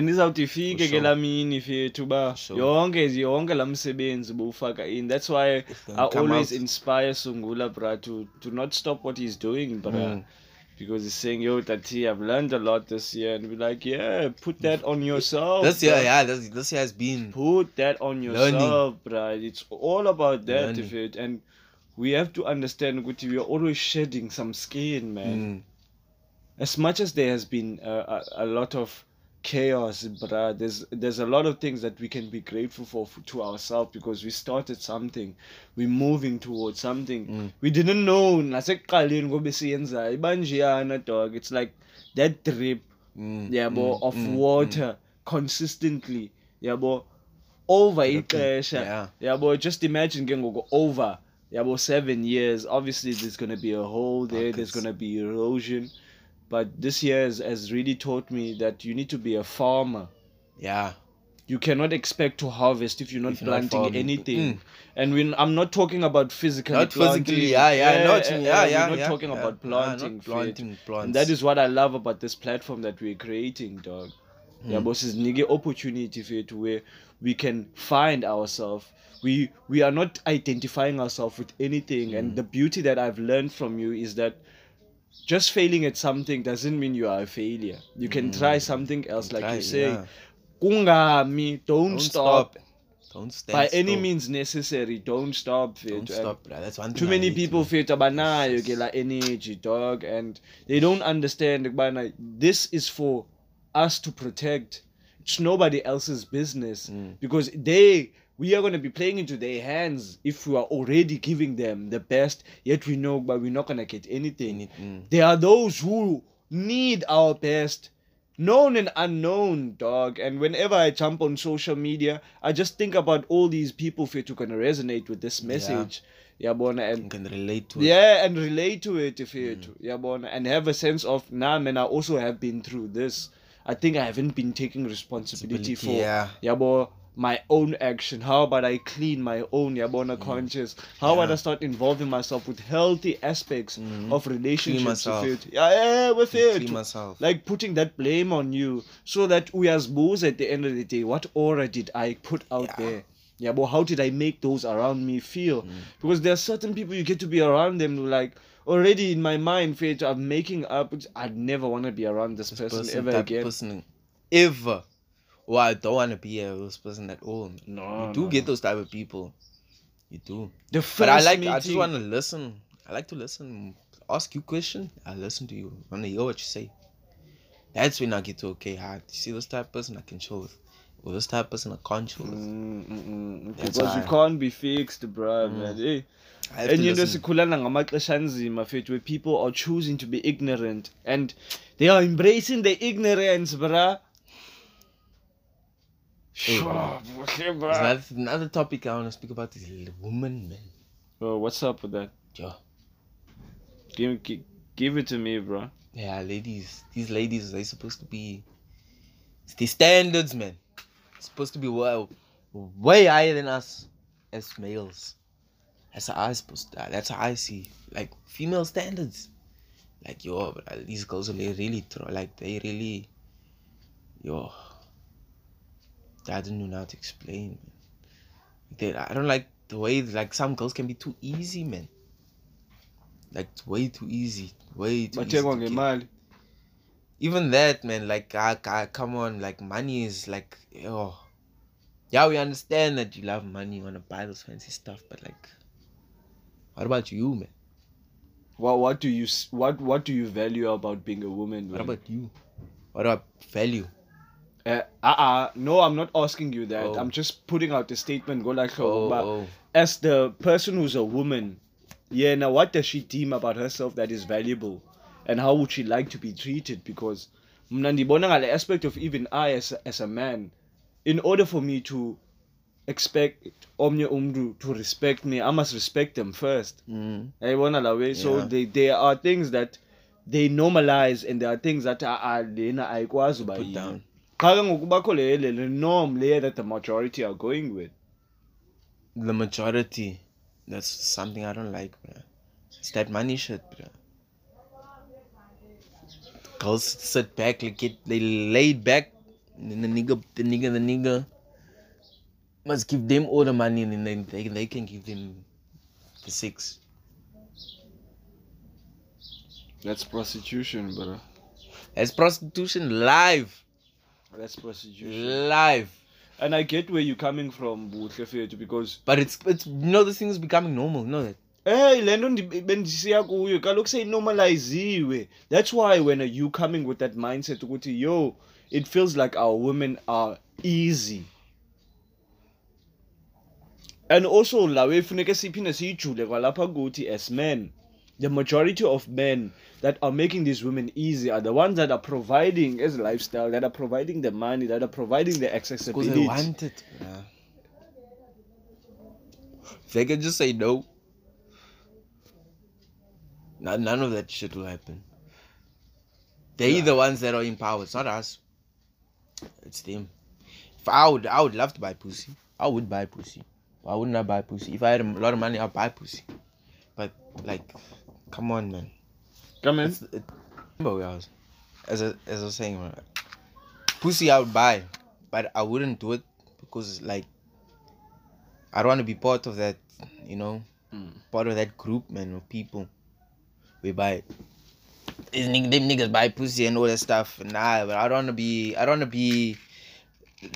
Nizawuthi ifike ke laa mini fethu uba yonke yonke laa msebenzi bowufaka in that's why i always inspire sungula bra to, to not stop what he's doing bra Mm. because he's saying yo tati i've learned a lot this year and we're like yeah put that on yourself This year, yeah, this, this year has been. put that on yourself bruh. it's all about that Learning. if it and we have to understand ukuthi we are always shedding some skin man Mm. as much as there has been a, a, a lot of chaos bruh, there's there's a lot of things that we can be grateful for f- to ourselves because we started something we're moving towards something Mm. we didn't know nasekuqaleni ngobe siyenzayo ibanjeyana dog it's like that drip Mm. yabo Mm. of Mm. water consistently yabo over ixesha yeah. yabo just imagine ke ngoku over yabo 7 years obviously there's going to be a hole there there's going to be erosion but this year has, has really taught me that you need to be a farmer Yeah. you cannot expect to harvest if you're not If you're planting farming. anything Mm. and when i'm not talking about physically Not planting. physically, yeah, yeah, what you mean. Yeah, yeah, we're not yeah, talking yeah. about Nah, planting not fit. planting plants. and that is what i love about this platform that we're creating dog Hmm. yeah boss is nigga opportunity fit where we can find ourselves we we are not identifying ourselves with anything Hmm. and the beauty that i've learned from you is that just failing at something doesn't mean you are a failure you can try something else like. Try, you say yeah. kungami don't, Don't stop. stop. Don't stand by any means necessary don't stop fit Don't stop, bro. That's one thing. too many people man. fit you get like energy dog and they don't understand this is for us to protect it's nobody else's business Mm. because they we are going to be playing into their hands if we are already giving them the best yet we know but we're not going to get anything Mm. there are those who need our best known and unknown dog and whenever i jump on social media i just think about all these people fit who can resonate with this message yabona You and can relate to it. yeah and relate to it if you mm. it yabona and have a sense of nah man i also have been through this i think i haven't been taking responsibility for yeah. yabo my own action how about i clean my own yabona conscious how about Mm. I start involving myself with healthy aspects of relationships myself. with it yeah, yeah with Clean it myself. like putting that blame on you so that we as bulls at the end of the day what aura did i put out Yeah. there yeah but how did i make those around me feel Mm. because there are certain people you get to be around them like already in my mind Faith, i'm making up i'd never want to be around this, person, person, ever again person ever. Well, I don't want to be a those person at all. no you do no, get no. those type of people. You do. the first But I like. meeting, I just want to listen. I like to listen. Ask you question. I listen to you. I want to hear what you say. That's when I get to okay. Hard. You see this type of person I can chill with. Or this type of person I can't chill with. Mm, because you can't be fixed bruh Mm. man hey. I have to enye into listen. sikhulana ngamaxesha anzima fethu where people are choosing to be ignorant and they are embracing the ignorance bruh Hey, Sure, bruh. buhle, There's bruh. Another, another topic I want to speak about is women, man. Oh, what's up with that Yeah. give, give, give it to me bro Yeah, ladies. These ladies, they supposed to be. It's the standards, man. supposed to be way, way higher than us as males. That's how I supposed. To, that's how I see like female standards. Like yo, uh, these girls they really throw like they really, yo. I don't know how to explain. Man. They, I don't like the way like some girls can be too easy, man. Like it's way too easy, way too easy. to even that man like I, I, come on like money is like oh yeah we understand that you love money you want to buy those fancy stuff but like what about you man what, what do you what what do you value about being a woman what about you what about value uh, uh, no i'm not asking you that Oh. i'm just putting out a statement go like oh, but oh. as the person who's a woman, yeah, now what does she deem about herself that is valuable? And how would she like to be treated? Because ngale aspect of even I as a, as a man, in order for me to expect omnye umntu to respect me, I must respect them first. Mm. Way. So Yeah. they, there are things that they normalize and there are things that ah, ah, lena ayikwazi uba put down Xa ke ngoku bakho le le le norm layer that the majority are going with. the majority that's something i don't like bro. it's that money shit bro. girls sit back like get they laid back and then the nigga the nigga the nigga must give them all the money and then they, they can give them the six That's prostitution, bro. That's prostitution live. That's prostitution. Live. And I get where you're coming from, Buhle Fethu, because But it's it's you know this thing is becoming normal, you know that? hey, le nto ndi- bendisiya kuyo kaloku seyinormaliziwe. That's why when you coming with that mindset ukuthi yo, it feels like our women are easy. And also la way funeke siphinde siyijule kwalapha kuthi as men, the majority of men that are making these women easy are the ones that are providing as a lifestyle, that are providing the money, that are providing the Because accessibility. they want it. Yeah. They can just say no. None, none of that shit will happen. They're the ones that are in power. It's not us. It's them. If I would, I would love to buy pussy. I would buy pussy. Why wouldn't I buy pussy? If I had a lot of money, I'd buy pussy. But like, come on, man. Come in. It's, it, remember as I, as I was saying, man, pussy I would buy, but I wouldn't do it because like I don't want to be part of that, you know, Mm. part of that group, man, of people. We buy these them niggas buy pussy and all that stuff. Nah, but I don't want to be, I don't want to be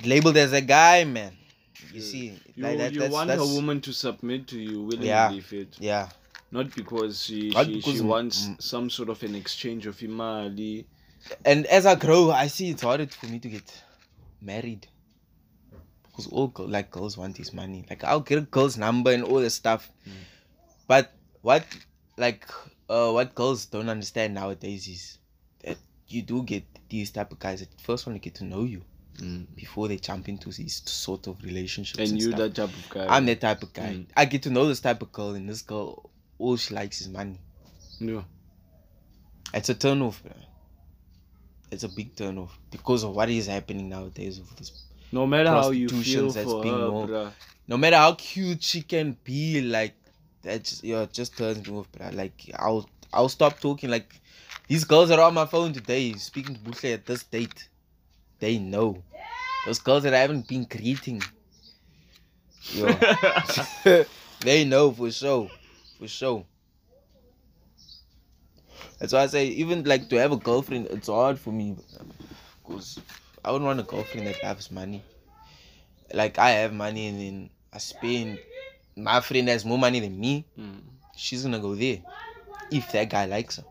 labeled as a guy, man. You see, You, like that, you want a woman to submit to you willingly, Yeah. fit. Yeah, Not because she Not she, because she wants m- some sort of an exchange of imali. and as I grow, I see it's harder for me to get married because all girl, like girls want is money. Like I'll get a girl's number and all this stuff, but what like uh what girls don't understand nowadays is that you do get these type of guys that first want to get to know you before they jump into these sort of relationships. And And, you stuff. that type of guy. I'm that type of guy. Mm. I get to know this type of girl, and this girl, all she likes is money. Yeah. It's a turn off, bro. It's a big turn off because of what is happening nowadays with this. No matter how you feel that's for being her, more- bruh. No matter how cute she can be, like that, just, yeah, it just turns me off, bro. Like I'll, I'll stop talking. Like these girls that are on my phone today, speaking to Buhle at this date, they know. Those girls that I haven't been greeting, yo, they know for sure, for sure. That's why I say even like to have a girlfriend, it's hard for me, because I wouldn't want a girlfriend that loves money. Like I have money and then I spend. My friend has more money than me. Mm. She's gonna go there if that guy likes her.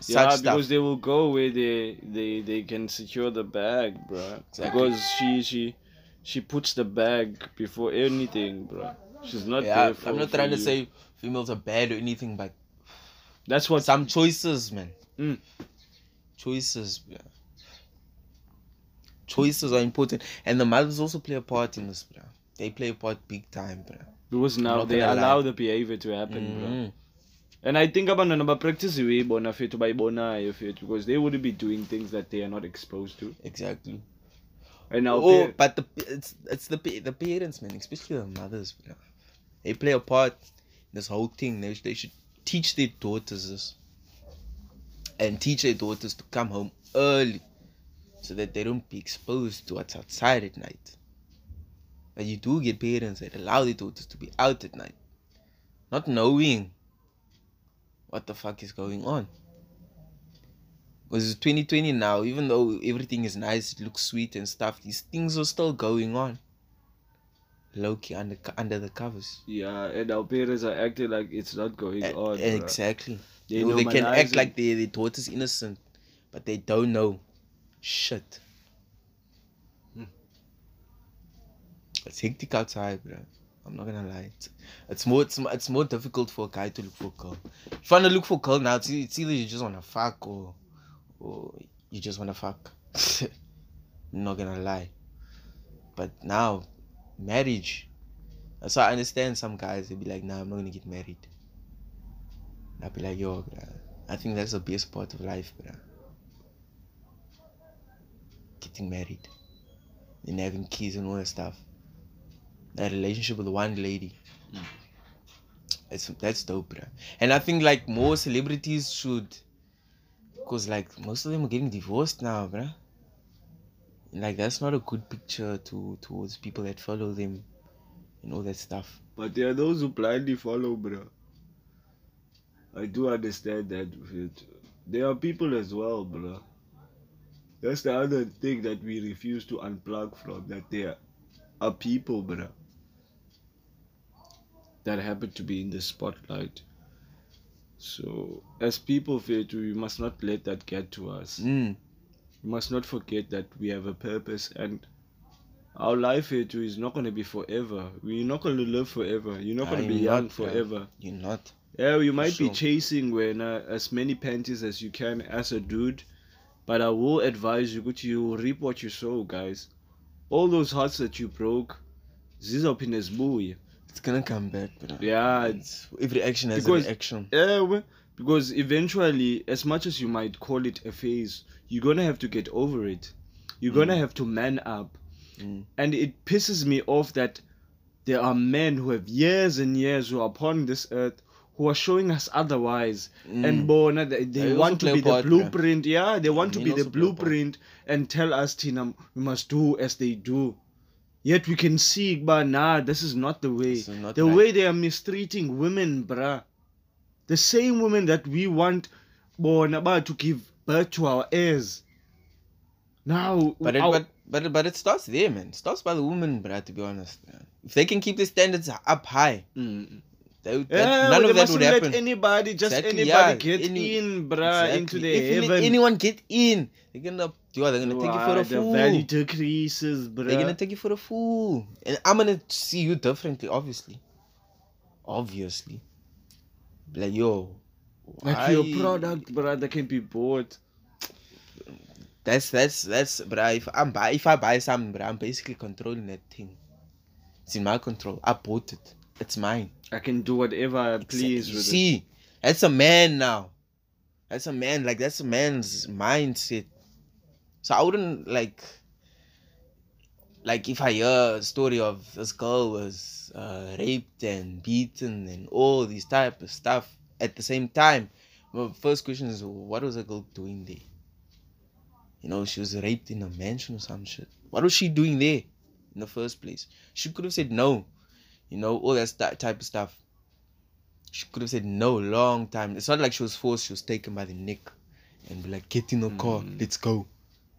Such Yeah, stuff. because they will go where they they they can secure the bag, bruh. Exactly. Because she she she puts the bag before anything, bruh. She's not yeah, there for. I'm not trying to say females are bad or anything, but that's what. some choices, man. Mm. Choices, yeah. Choices are important, and the mothers also play a part in this, bro. They play a part big time, bro. Because now they allow lie. the behavior to happen, bruh. Mhm. And I think about number abantwana bapractice uyibona fethu bayibonayo fethu because they wouldn't be doing things that they are not exposed to. Exactly. And now Oh, but the it's it's the the parents, man, especially the mothers, bro. They play a part this whole thing. They they should teach their daughters this, and teach their daughters to come home early, so that they don't be exposed to what's outside at night. But you do get parents that allow their daughters to be out at night, not knowing what the fuck is going on. Because it's 2020 now, even though everything is nice, it looks sweet and stuff, these things are still going on. Low key under, under the covers. yeah, and our parents are acting like it's not going E- on. exactly. They know, they can act like their, their daughter's innocent, but they don't know shit. Hmm. It's hectic outside, bro. I'm not gonna lie. It's, it's more it's, it's more difficult for a guy to look for a girl. If you wanna look for a girl now, it's, it's either you just wanna fuck or or you just wanna fuck. I'm not gonna lie. But now, marriage. That's why I understand some guys they be like, nah, I'm not gonna get married. I'll be like, yo, bruh, I think that's the best part of life, bruh. Getting married. And having kids and all that stuff. That relationship with one lady. Mm. It's that's dope, bruh. And I think like more celebrities should because like most of them are getting divorced now, bruh. Like that's not a good picture to towards people that follow them and all that stuff. But there are those who blindly follow, bro. I do understand that. There are people as well, bro. That's the other thing that we refuse to unplug from. That there are people, bro, that happen to be in the spotlight. So, as people, fit, we must not let that get to us. Mm. We must not forget that we have a purpose and our life here too is not going to be forever. We're not going to live forever. You're not going to be young not, bro. forever. You're not. Yeah, you might be chasing when uh, as many panties as you can as a dude, but I will advise you that you reap what you sow, guys. All those hearts that you broke, this zizopin buoy. It's gonna come back, bro. Yeah, it's Every action has Because- an action. Yeah, well, because eventually, as much as you might call it a phase, you're gonna have to get over it. You're gonna have to man up. Mm. And it pisses me off that there are men who have years and years who are upon this earth who are showing us otherwise. And Bona, they, they want to be the blueprint. Yeah, they want to be the also play a part. blueprint and tell us, Tina, we must do as they do. Yet we can see, but nah, this is not the way. This is not The right. way they are mistreating women, bruh. The same women that we want born about to give birth to our heirs. Now, But it, I'll- but but but it starts there, man. It starts by the woman, bruh. To be honest, man. if they can keep the standards up high, Mm. they, that, Yeah, none they of that mustn't would happen. let anybody, just Exactly, anybody yeah, get any- in, bruh, into Exactly. the if you let heaven. anyone get in, they're gonna, yo, they're gonna take you for Wow, a the fool. value decreases, bruh. They're gonna take you for a fool, and I'm gonna see you differently, obviously. Obviously, like yo, like your product, bruh, that can be bought. That's that's that's. But if I'm buy if I buy something, but I'm basically controlling that thing. It's in my control. I bought it. It's mine. I can do whatever I please with it. see, that's a man now. That's a man. Like that's a man's mindset. So I wouldn't like. Like if I hear a story of this girl was uh, raped and beaten and all these type of stuff at the same time, my first question is, what was a girl doing there? You know, she was raped in a mansion or some shit. What was she doing there in the first place? She could have said no. You know, all that st- type of stuff. She could have said no long time. It's not like she was forced, she was taken by the neck and be like, get in the car, Mm. let's go.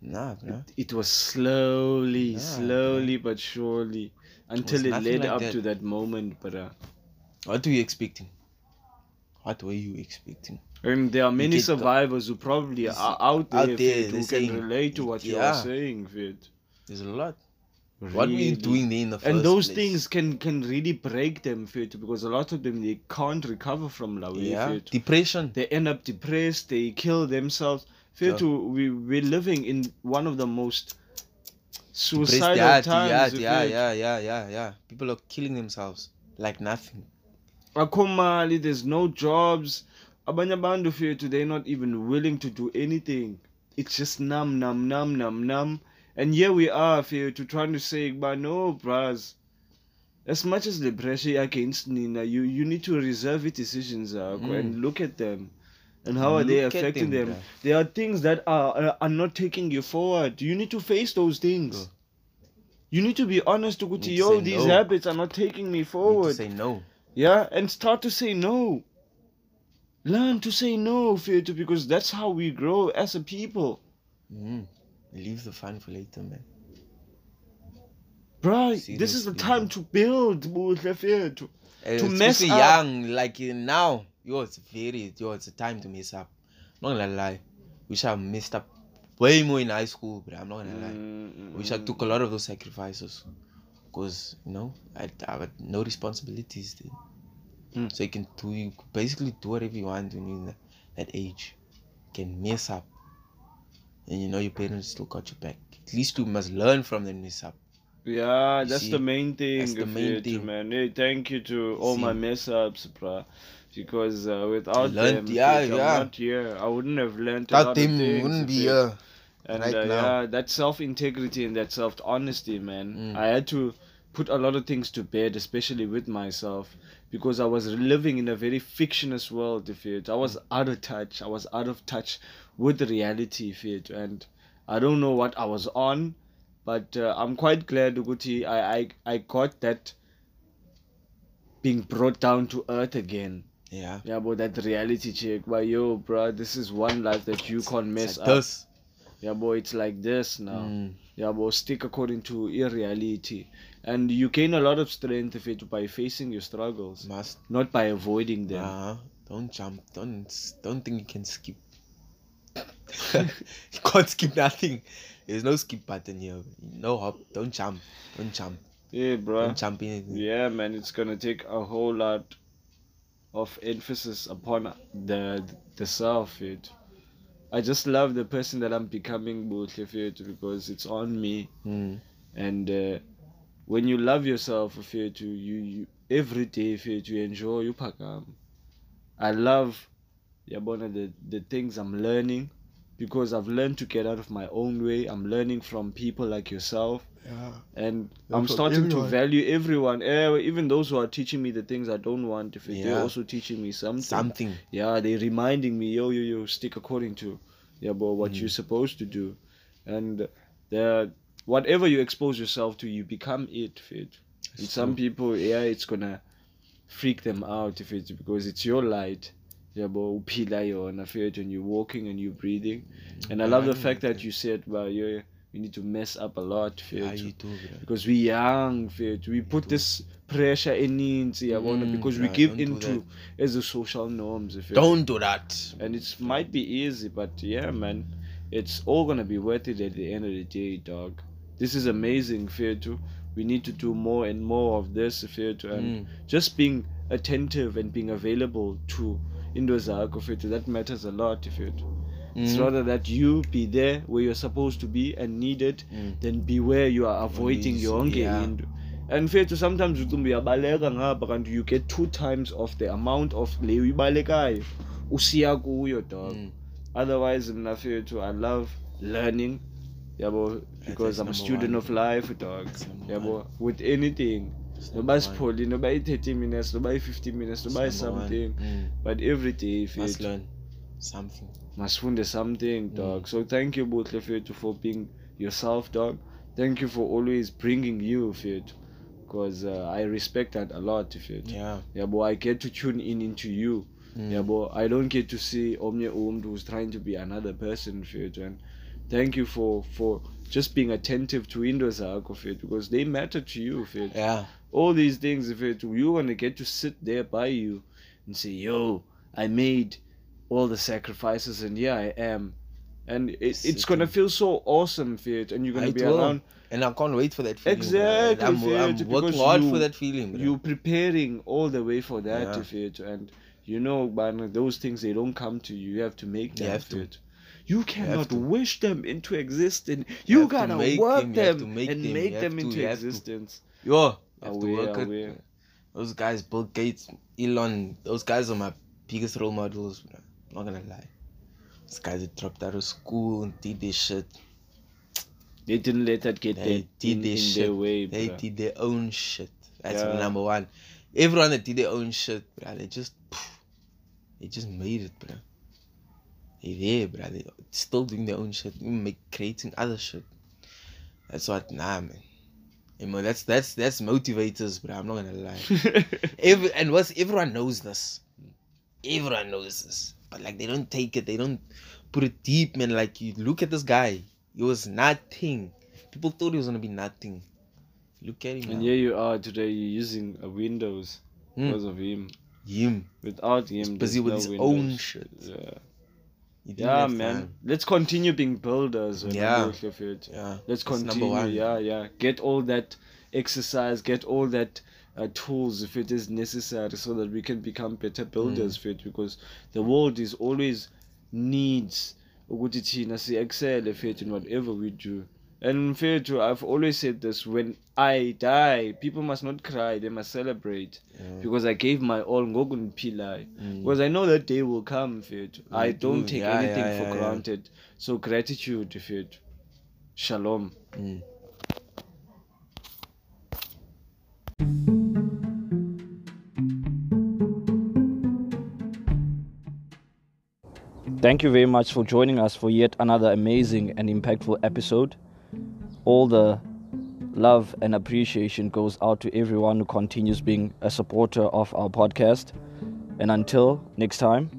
Nah, bro. It was slowly, Yeah, slowly but surely until was it, led like up that. to that moment, bruh. What were you expecting? What were you expecting? And there are many survivors who probably are out there, out there, who they're can saying- relate to what you are saying, Fit. There's a lot. What were you doing there in the first and those place? things can can really break them fit because a lot of them they can't recover from love eh, Yeah. fit. Depression. they end up depressed they kill themselves fit Yeah. we we're living in one of the most Depressed, suicidal yeah, times yeah, yeah, yeah, yeah, yeah, yeah. People are killing themselves like nothing. Akho mali there's no jobs abanye abantu fethu they're not even willing to do anything it's just numb numb numb numb numb and here we are fethu trying to say but no bras as much as the pressure against Nina, you, you need to reserve your decisions uh, and look at them and how are they Look affecting them, them. There are things that are are- are not taking you forward. You need to face those things. Bro. You need to be honest to go to yo, these no. habits are not taking me You need to forward. say no. Yeah, and start to say no. Learn to say no, Fietu, because that's how we grow as a people. Mm. Leave the fun for later, man. Bruh, this is the time man. to build, Buhle Fietu. Uh, To mess up. young, like uh, now, yo, it's very, yo, it's a time to mess up. Not gonna lie, wish I messed up way more in high school, but I'm not gonna lie. Wish I took a lot of those sacrifices, cause you know I, I had no responsibilities then. Mm. So you can do, you basically do whatever you want when you're that, that age. You can mess up, and you know your parents still got your back. At least you must learn from the mess up. Yeah, You that's see, the main thing. that's the main thing. man. Hey, thank you to all my mess ups, bruh. Because uh, without learned- them, yeah, Fietu, I'm yeah. not here. I wouldn't have learned lot them wouldn't be here. and right uh, now. yeah that self-integrity and that self-honesty man Mm. i had to put a lot of things to bed especially with myself because i was living in a very fictitious world if it i was out of touch i was out of touch with reality if it and i don't know what i was on but uh, i'm quite glad Uguti, I, I i got that being brought down to earth again Yeah. yeah but that reality check but yo bro this is one life that you can't mess It's up this. yeah, boy, it's like this now. Mm. Yeah, boy, stick according to your reality. And you gain a lot of strength if it by facing your struggles, Must. not by avoiding them. Nah, don't jump. Don't don't think you can skip. you can't skip nothing. There's no skip button here. No hop. Don't jump. Don't jump. Yeah, bro. Don't jump anything. Yeah, man, it's gonna take a whole lot of emphasis upon the the self. It. I just love the person that I'm becoming, Buhle Fethu, because it's on me. Mm. And uh, when you love yourself, Fethu, you, you every day, Fethu, you enjoy you pakam. I love yabona the the things I'm learning because I've learned to get out of my own way. I'm learning from people like yourself, Yeah. and I'm starting to value everyone. Eh, even those who are teaching me the things I don't want. If they're also teaching me something. Something. Yeah, they're reminding me, yo, yo, yo, stick according to, yeah, but what Mm. you're supposed to do, and the whatever you expose yourself to, you become it. Fit. And some people, yeah, it's gonna freak them out if it's because it's your light. Yeah, but fit, and you're walking and you're breathing. And I love the fact that you said, well, you we need to mess up a lot Yeah, do, because we young fethu. we put this pressure eninzi yabona Mm, because we give into as the social norms fethu. Don't do that. and it might be easy but yeah man it's all gonna be worth it at the end of the day dog this is amazing fethu. we need to do more and more of this fethu. and Mm. just being attentive and being available to into zakho fethu, that matters a lot fethu. It's Mm. rather that you be there where you're supposed to be and needed Mm. than be where you are avoiding Always, yonke yeah. into and fethu sometimes ucumba uyabaleka ngapha kanti you get two times of the amount of leyo uyibalekayo usiya kuyo dog Mm. otherwise mna fethu i love learning yabo because i'm a student one. of life dog yabo with anything That's noba number one. sipholi noba i-thirty minutes noba i-fifty minutes noba That's number one. i-something Mm. but every day Must fethu learn something. masifunde something dog so thank you buhle fethu for being yourself dog thank you for always bringing you fethu because uh, i respect that a lot if fethu Yeah. yabo i get to tune in into you Mm. yabo i don't get to see omnye umntu who's trying to be another person fethu and thank you for for just being attentive to into zakho fethu because they matter to you fethu Yeah. all these things if it you're gonna get to sit there by you and say yo i made all the sacrifices and yeah i am and it, it's gonna feel so awesome fit and you're gonna It be will. around And I can't wait for that feeling. Exactly, I'm, Fethu, I'm working hard you- for that feeling. Bro. you preparing all the way for that Yeah. it and you know man those things they don't come to you you have to make them You have to. You cannot to. wish them into existence you, to gotta work them, them, and them, make them to, into to. existence Yo, you have to work. Those guys, Bill Gates, Elon, those guys are my biggest role models. Bro. Not gonna lie. Those guys that dropped out of school and did this shit. they didn't let that get They did in, this in shit. their way They bruh. did their own shit. That's Yeah. number one. Everyone that did their own shit, bro, they just, they just made it, bro. There, bro. They still doing their own shit, even make creating other shit. That's what, nah, man. You know, that's that's that's motivators, bro. I'm not gonna lie. Every, and what's everyone knows this. Everyone knows this, but like they don't take it. They don't put it deep, man. Like you look at this guy. He was nothing. People thought he was gonna be nothing. Look at him And now. here you are today, you're using a Windows Hmm. because of him. Him. Without him, busy with no his Windows. own shit. Yeah, yeah man. time. Let's continue being builders. Yeah. I'm with you, Fit. Yeah. Let's continue. Yeah, yeah. Get all that exercise, get all that uh, tools if it is necessary, so that we can become better builders. Mm. Fit because the world is always needs ukuthi thina si excel fit in whatever we do. And Fetu, I've always said this: when I die, people must not cry; they must celebrate Yeah. because I gave my all. ngokundiphila. Mm. Because I know that day will come, Fetu. I don't do, take yeah, anything yeah, for yeah, yeah. granted. So gratitude, Fetu. Shalom. Mm. Thank you very much for joining us for yet another amazing and impactful episode. All the love and appreciation goes out to everyone who continues being a supporter of our podcast. And until next time.